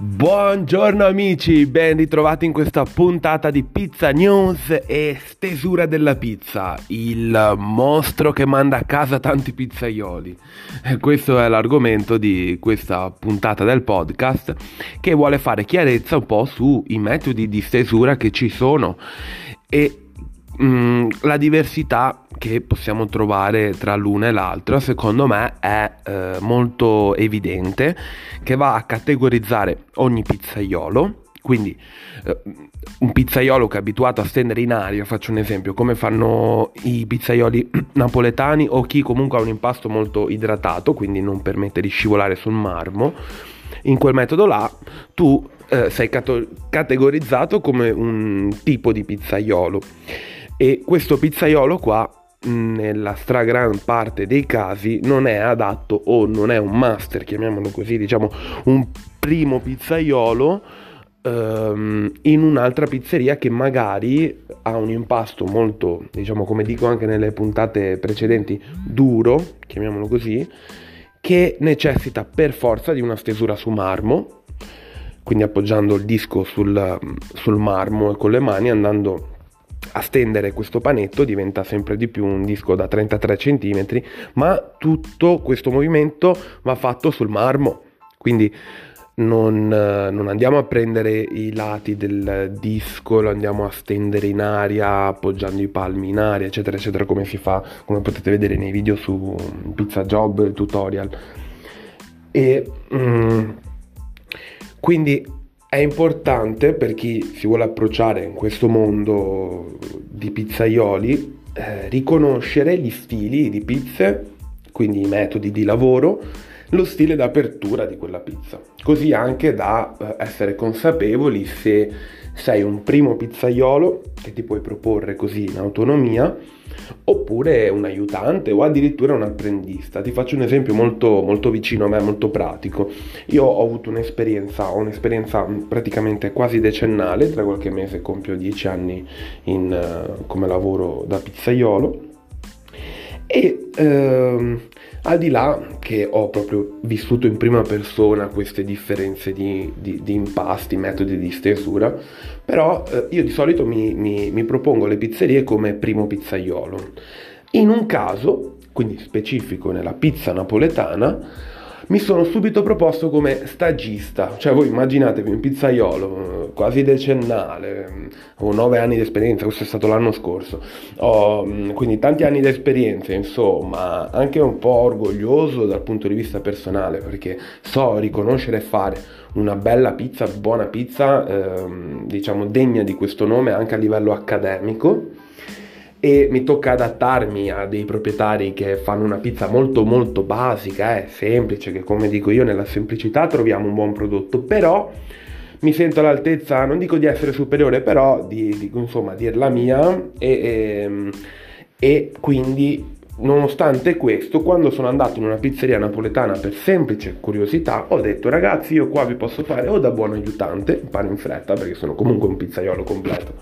Buongiorno amici, ben ritrovati in questa puntata di Pizza News e stesura della pizza, il mostro che manda a casa tanti pizzaioli. Questo è l'argomento di questa puntata del podcast che vuole fare chiarezza un po' sui metodi di stesura che ci sono e Mm, la diversità che possiamo trovare tra l'una e l'altra secondo me è eh, molto evidente che va a categorizzare ogni pizzaiolo. Quindi eh, un pizzaiolo che è abituato a stendere in aria, faccio un esempio, come fanno i pizzaioli napoletani o chi comunque ha un impasto molto idratato, quindi non permette di scivolare sul marmo, in quel metodo là tu eh, sei cato- categorizzato come un tipo di pizzaiolo e questo pizzaiolo qua nella stragrande parte dei casi non è adatto o non è un master, chiamiamolo così, diciamo un primo pizzaiolo um, in un'altra pizzeria che magari ha un impasto molto, diciamo come dico anche nelle puntate precedenti, duro, chiamiamolo così, che necessita per forza di una stesura su marmo, quindi appoggiando il disco sul, sul marmo e con le mani andando a stendere questo panetto diventa sempre di più un disco da 33 cm, ma tutto questo movimento va fatto sul marmo. Quindi non, non, andiamo a prendere i lati del disco, lo andiamo a stendere in aria, appoggiando i palmi in aria, eccetera, eccetera, come si fa, come potete vedere nei video su Pizza Job, tutorial. E mm, quindi è importante per chi si vuole approcciare in questo mondo di pizzaioli eh, riconoscere gli stili di pizze, quindi i metodi di lavoro, lo stile d'apertura di quella pizza, così anche da eh, essere consapevoli se sei un primo pizzaiolo che ti puoi proporre così in autonomia oppure un aiutante o addirittura un apprendista. Ti faccio un esempio molto, molto vicino a me, molto pratico. Io ho avuto un'esperienza, ho un'esperienza praticamente quasi decennale, tra qualche mese compio dieci anni in, uh, come lavoro da pizzaiolo e uh, al di là che ho proprio vissuto in prima persona queste differenze di, di, di impasti, metodi di stesura, però eh, io di solito mi, mi, mi propongo le pizzerie come primo pizzaiolo. In un caso, quindi specifico nella pizza napoletana, mi sono subito proposto come stagista, cioè voi immaginatevi un pizzaiolo quasi decennale, ho nove anni di esperienza, questo è stato l'anno scorso, ho mm, quindi tanti anni di esperienza, insomma, anche un po' orgoglioso dal punto di vista personale perché so riconoscere e fare una bella pizza, buona pizza, ehm, diciamo degna di questo nome anche a livello accademico e mi tocca adattarmi a dei proprietari che fanno una pizza molto molto basica, eh, semplice, che come dico io nella semplicità troviamo un buon prodotto, però mi sento all'altezza, non dico di essere superiore, però di, di insomma dirla mia. E, e, ehm, e quindi nonostante questo, quando sono andato in una pizzeria napoletana per semplice curiosità, ho detto ragazzi io qua vi posso fare o da buon aiutante, pane in fretta perché sono comunque un pizzaiolo completo,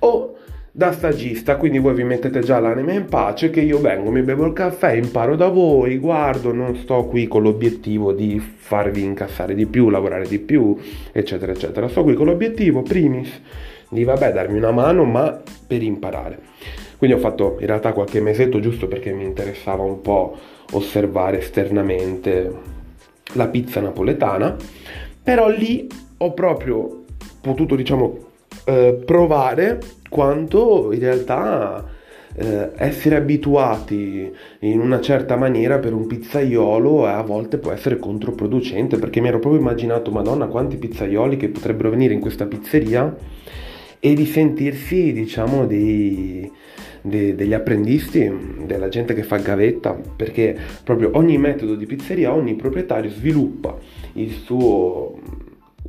o da stagista, quindi voi vi mettete già l'anima in pace che io vengo, mi bevo il caffè, imparo da voi, guardo, non sto qui con l'obiettivo di farvi incassare di più, lavorare di più, eccetera, eccetera. Sto qui con l'obiettivo, primis, di vabbè, darmi una mano, ma per imparare. Quindi ho fatto in realtà qualche mesetto giusto perché mi interessava un po' osservare esternamente la pizza napoletana, però lì ho proprio potuto, diciamo, eh, provare quanto in realtà eh, essere abituati in una certa maniera per un pizzaiolo a volte può essere controproducente perché mi ero proprio immaginato madonna quanti pizzaioli che potrebbero venire in questa pizzeria? E di sentirsi diciamo dei, dei, degli apprendisti della gente che fa gavetta perché proprio ogni metodo di pizzeria ogni proprietario sviluppa il suo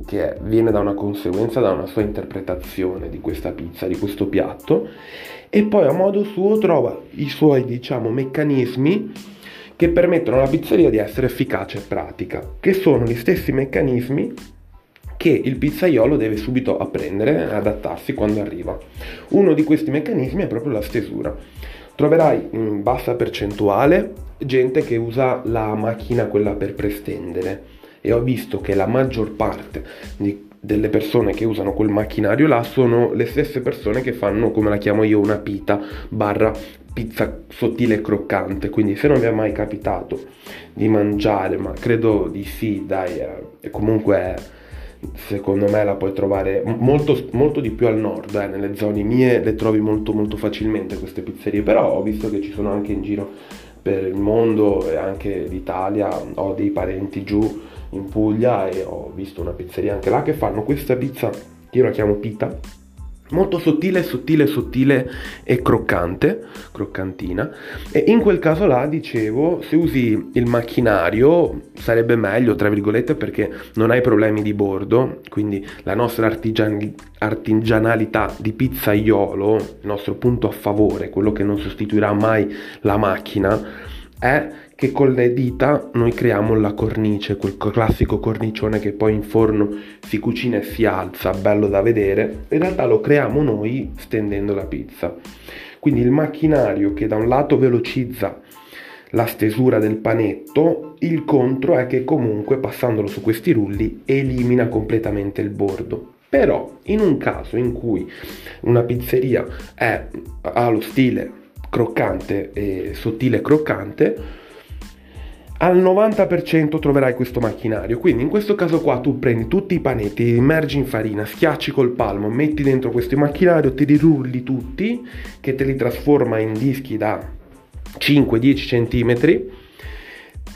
che viene da una conseguenza, da una sua interpretazione di questa pizza, di questo piatto, e poi a modo suo trova i suoi, diciamo, meccanismi che permettono alla pizzeria di essere efficace e pratica, che sono gli stessi meccanismi che il pizzaiolo deve subito apprendere e adattarsi quando arriva. Uno di questi meccanismi è proprio la stesura. Troverai in bassa percentuale gente che usa la macchina quella per prestendere e ho visto che la maggior parte di, delle persone che usano quel macchinario là sono le stesse persone che fanno, come la chiamo io, una pita barra pizza sottile e croccante, quindi se non vi è mai capitato di mangiare, ma credo di sì, dai, eh, comunque secondo me la puoi trovare molto, molto di più al nord, eh, nelle zone mie le trovi molto molto facilmente queste pizzerie, però ho visto che ci sono anche in giro per il mondo e anche l'Italia, ho dei parenti giù in Puglia e ho visto una pizzeria anche là che fanno questa pizza, io la chiamo pita, molto sottile, sottile, sottile e croccante, croccantina. E in quel caso là, dicevo, se usi il macchinario sarebbe meglio, tra virgolette, perché non hai problemi di bordo, quindi la nostra artigian- artigianalità di pizzaiolo, il nostro punto a favore, quello che non sostituirà mai la macchina, è che con le dita noi creiamo la cornice, quel classico cornicione che poi in forno si cucina e si alza, bello da vedere, in realtà lo creiamo noi stendendo la pizza. Quindi il macchinario che da un lato velocizza la stesura del panetto, il contro è che comunque passandolo su questi rulli elimina completamente il bordo. Però in un caso in cui una pizzeria è, ha lo stile croccante e sottile croccante, al 90% troverai questo macchinario. Quindi in questo caso qua tu prendi tutti i panetti, li immergi in farina, schiacci col palmo, metti dentro questo macchinario, te li rulli tutti, che te li trasforma in dischi da 5-10 cm.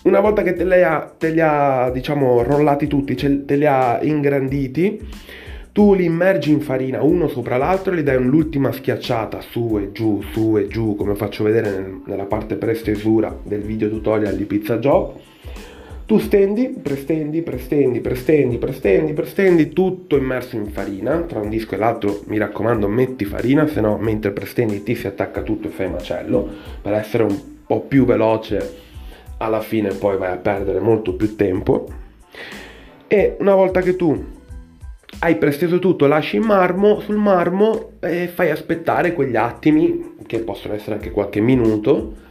Una volta che te li ha, te li ha diciamo, rollati tutti, te li ha ingranditi, tu li immergi in farina uno sopra l'altro e gli dai l'ultima schiacciata su e giù, su e giù, come faccio vedere nel, nella parte prestesura del video tutorial di Pizza Job. Tu stendi, prestendi, prestendi, prestendi, prestendi, prestendi, tutto immerso in farina. Tra un disco e l'altro, mi raccomando, metti farina, se no mentre prestendi ti si attacca tutto e fai macello. Per essere un po' più veloce, alla fine poi vai a perdere molto più tempo. E una volta che tu hai presteso tutto, lasci in marmo, sul marmo e fai aspettare quegli attimi, che possono essere anche qualche minuto,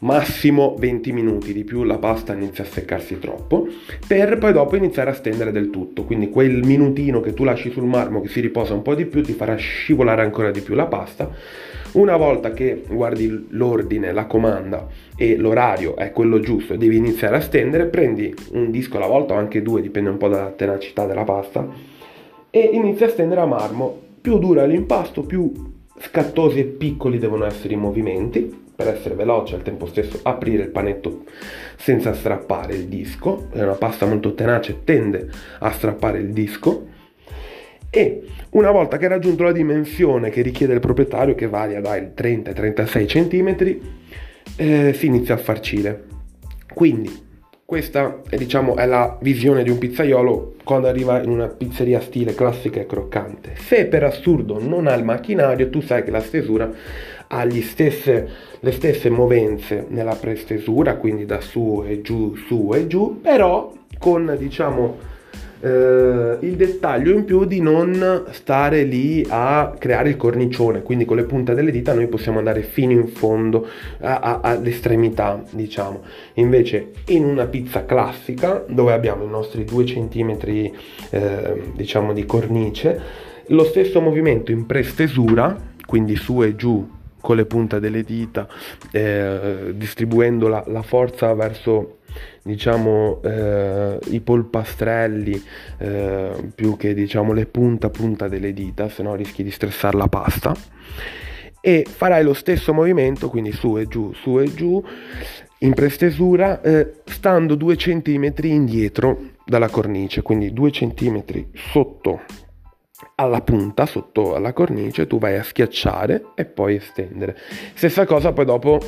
massimo 20 minuti, di più la pasta inizia a seccarsi troppo, per poi dopo iniziare a stendere del tutto. Quindi quel minutino che tu lasci sul marmo che si riposa un po' di più ti farà scivolare ancora di più la pasta. Una volta che guardi l'ordine, la comanda e l'orario è quello giusto e devi iniziare a stendere, prendi un disco alla volta o anche due, dipende un po' dalla tenacità della pasta e inizia a stendere a marmo. Più dura l'impasto, più scattosi e piccoli devono essere i movimenti. Per essere veloce al tempo stesso aprire il panetto senza strappare il disco. È una pasta molto tenace tende a strappare il disco. E una volta che hai raggiunto la dimensione che richiede il proprietario che varia dai 30-36 cm eh, si inizia a farcire. Quindi questa è, diciamo, è la visione di un pizzaiolo quando arriva in una pizzeria stile classica e croccante. Se per assurdo non ha il macchinario, tu sai che la stesura ha stesse, le stesse movenze nella prestesura, quindi da su e giù, su e giù, però con diciamo eh, il dettaglio in più di non stare lì a creare il cornicione, quindi con le punte delle dita noi possiamo andare fino in fondo all'estremità, diciamo. Invece in una pizza classica, dove abbiamo i nostri 2 cm eh, diciamo di cornice, lo stesso movimento in prestesura, quindi su e giù con le punte delle dita, eh, distribuendo la, la forza verso diciamo eh, i polpastrelli eh, più che diciamo le punta punta delle dita se no rischi di stressare la pasta. E farai lo stesso movimento quindi su e giù su e giù in prestesura eh, stando 2 cm indietro dalla cornice quindi 2 cm sotto alla punta sotto alla cornice tu vai a schiacciare e poi estendere. Stessa cosa poi dopo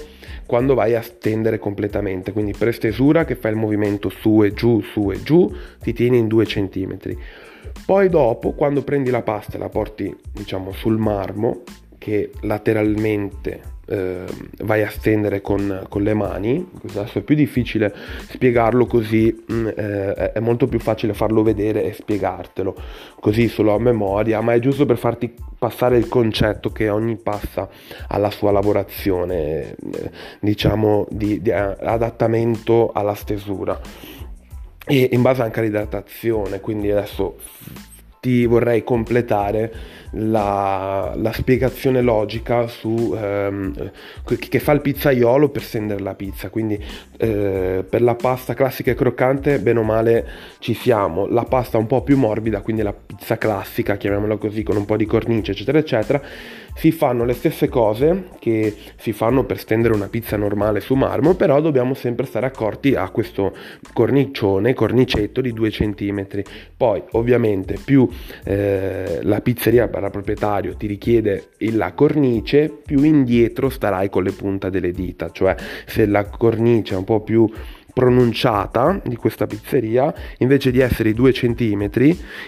quando vai a stendere completamente. Quindi prestesura che fa il movimento su e giù su e giù ti tieni in 2 cm poi dopo quando prendi la pasta e la porti diciamo sul marmo che lateralmente eh, vai a stendere con, con, le mani, adesso è più difficile spiegarlo così, mm, eh, è molto più facile farlo vedere e spiegartelo così solo a memoria, ma è giusto per farti passare il concetto che ogni pasta ha la sua lavorazione, eh, diciamo, di, di adattamento alla stesura. e in base anche all'idratazione, quindi adesso ti vorrei completare la, la spiegazione logica su, ehm, che fa il pizzaiolo per stendere la pizza. Quindi eh, per la pasta classica e croccante, bene o male ci siamo. La pasta un po' più morbida, quindi la pizza classica, chiamiamola così, con un po' di cornice, eccetera, eccetera, si fanno le stesse cose che si fanno per stendere una pizza normale su marmo, però dobbiamo sempre stare accorti a questo cornicione, cornicetto di 2 cm. Poi, ovviamente, più eh, la pizzeria per la proprietario ti richiede la cornice, più indietro starai con le punte delle dita, cioè se la cornice è un po' più pronunciata di questa pizzeria, invece di essere i 2 cm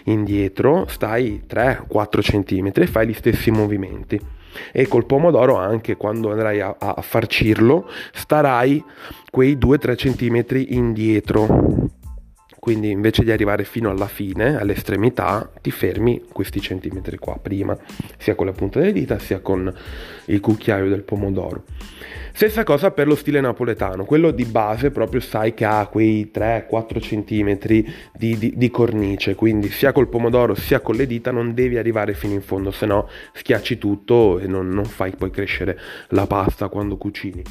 indietro, stai 3-4 cm e fai gli stessi movimenti. E col pomodoro anche quando andrai a, a farcirlo, starai quei 2-3 cm indietro quindi invece di arrivare fino alla fine, all'estremità, ti fermi questi centimetri qua prima, sia con la punta delle dita sia con il cucchiaio del pomodoro. Stessa cosa per lo stile napoletano, quello di base proprio sai che ha quei 3-4 centimetri di, di, di, cornice, quindi sia col pomodoro sia con le dita non devi arrivare fino in fondo, se no schiacci tutto e non, non fai poi crescere la pasta quando cucini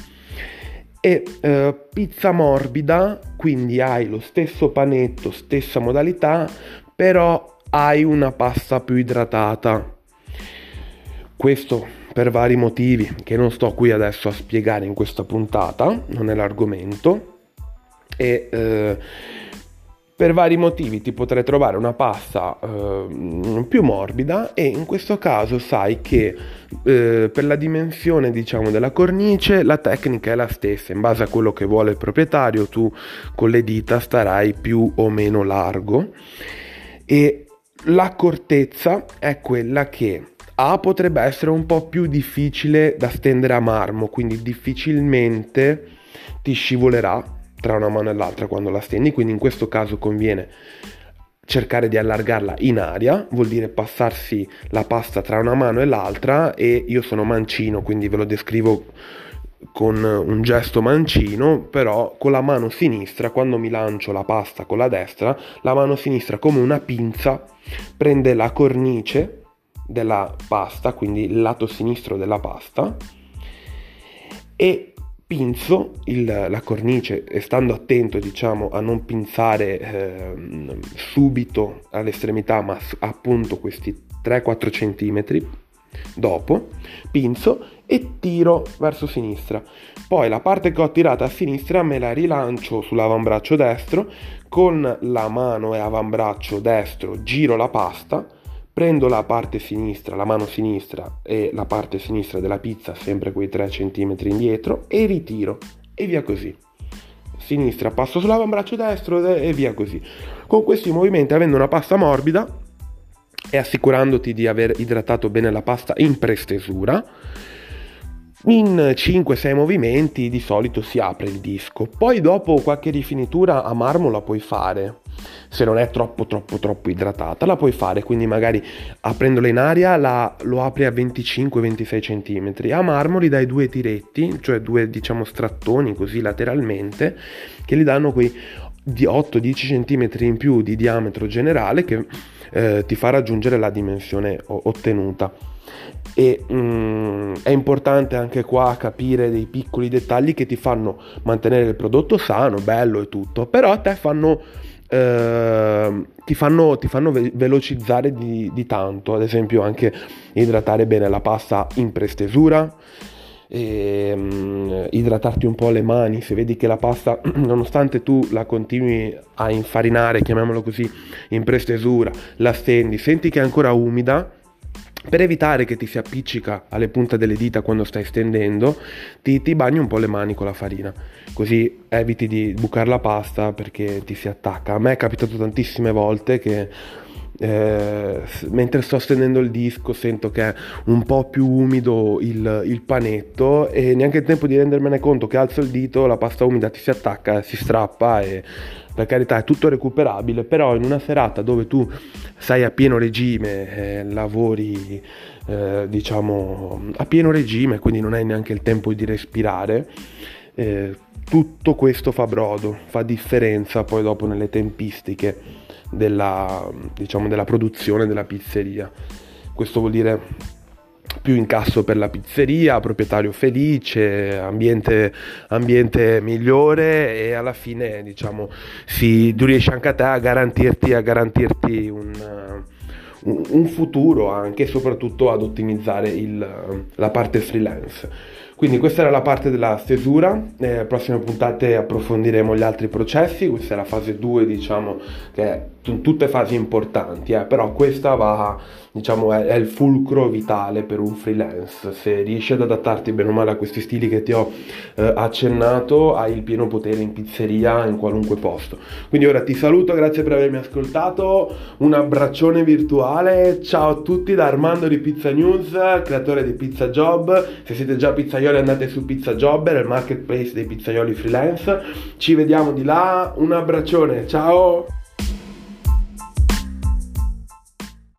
e eh, pizza morbida, quindi hai lo stesso panetto, stessa modalità, però hai una pasta più idratata. Questo per vari motivi che non sto qui adesso a spiegare in questa puntata, non è l'argomento. E eh, per vari motivi ti potrei trovare una pasta eh, più morbida e in questo caso sai che eh, per la dimensione diciamo della cornice la tecnica è la stessa. In base a quello che vuole il proprietario tu con le dita starai più o meno largo. E l'accortezza è quella che A potrebbe essere un po' più difficile da stendere a marmo quindi difficilmente ti scivolerà tra una mano e l'altra quando la stendi, quindi in questo caso conviene cercare di allargarla in aria, vuol dire passarsi la pasta tra una mano e l'altra e io sono mancino, quindi ve lo descrivo con un gesto mancino, però con la mano sinistra, quando mi lancio la pasta con la destra, la mano sinistra come una pinza prende la cornice della pasta, quindi il lato sinistro della pasta, e pinzo il, la cornice e stando attento diciamo a non pinzare eh, subito all'estremità ma appunto questi 3-4 cm dopo pinzo e tiro verso sinistra. Poi la parte che ho tirato a sinistra me la rilancio sull'avambraccio destro con la mano e avambraccio destro giro la pasta prendo la parte sinistra, la mano sinistra e la parte sinistra della pizza, sempre quei 3 cm indietro, e ritiro. E via così. Sinistra, passo sull'avambraccio destro e via così. Con questi movimenti, avendo una pasta morbida e assicurandoti di aver idratato bene la pasta in prestesura, in 5-6 movimenti di solito si apre il disco. Poi dopo qualche rifinitura a marmo la puoi fare se non è troppo troppo troppo idratata la puoi fare quindi magari aprendola in aria la, lo apri a 25-26 cm a marmo gli dai due tiretti cioè due diciamo strattoni così lateralmente che gli danno quei 8-10 cm in più di diametro generale che eh, ti fa raggiungere la dimensione ottenuta. E mm, è importante anche qua capire dei piccoli dettagli che ti fanno mantenere il prodotto sano, bello e tutto, però a te fanno Ehm, ti fanno, ti fanno ve- velocizzare di, di, tanto, ad esempio anche idratare bene la pasta in prestesura, e, um, idratarti un po' le mani, se vedi che la pasta, nonostante tu la continui a infarinare, chiamiamolo così, in prestesura, la stendi, senti che è ancora umida, per evitare che ti si appiccica alle punte delle dita quando stai stendendo, ti, ti, bagni un po' le mani con la farina, così eviti di bucare la pasta perché ti si attacca. A me è capitato tantissime volte che eh, mentre sto stendendo il disco sento che è un po' più umido il, il, panetto e neanche il tempo di rendermene conto che alzo il dito, la pasta umida ti si attacca, si strappa e per carità è tutto recuperabile, però in una serata dove tu sei a pieno regime, eh, lavori eh, diciamo a pieno regime, quindi non hai neanche il tempo di respirare, eh, tutto questo fa brodo, fa differenza poi dopo nelle tempistiche della, diciamo, della produzione della pizzeria. Questo vuol dire più incasso per la pizzeria, proprietario felice, ambiente, ambiente migliore e alla fine diciamo si riesce anche a te a garantirti, a garantirti un, un, futuro anche e soprattutto ad ottimizzare il, la parte freelance. Quindi questa era la parte della stesura, nelle prossime puntate approfondiremo gli altri processi, questa è la fase 2 diciamo che tutte fasi importanti, eh, però questa va diciamo, è, è, il fulcro vitale per un freelance. Se riesci ad adattarti bene o male a questi stili che ti ho eh, accennato, hai il pieno potere in pizzeria, in qualunque posto. Quindi ora ti saluto, grazie per avermi ascoltato, un abbraccione virtuale, ciao a tutti da Armando di Pizza News, creatore di Pizza Job. Se siete già pizzaioli andate su Pizza Job, è il marketplace dei pizzaioli freelance. Ci vediamo di là, un abbraccione, ciao!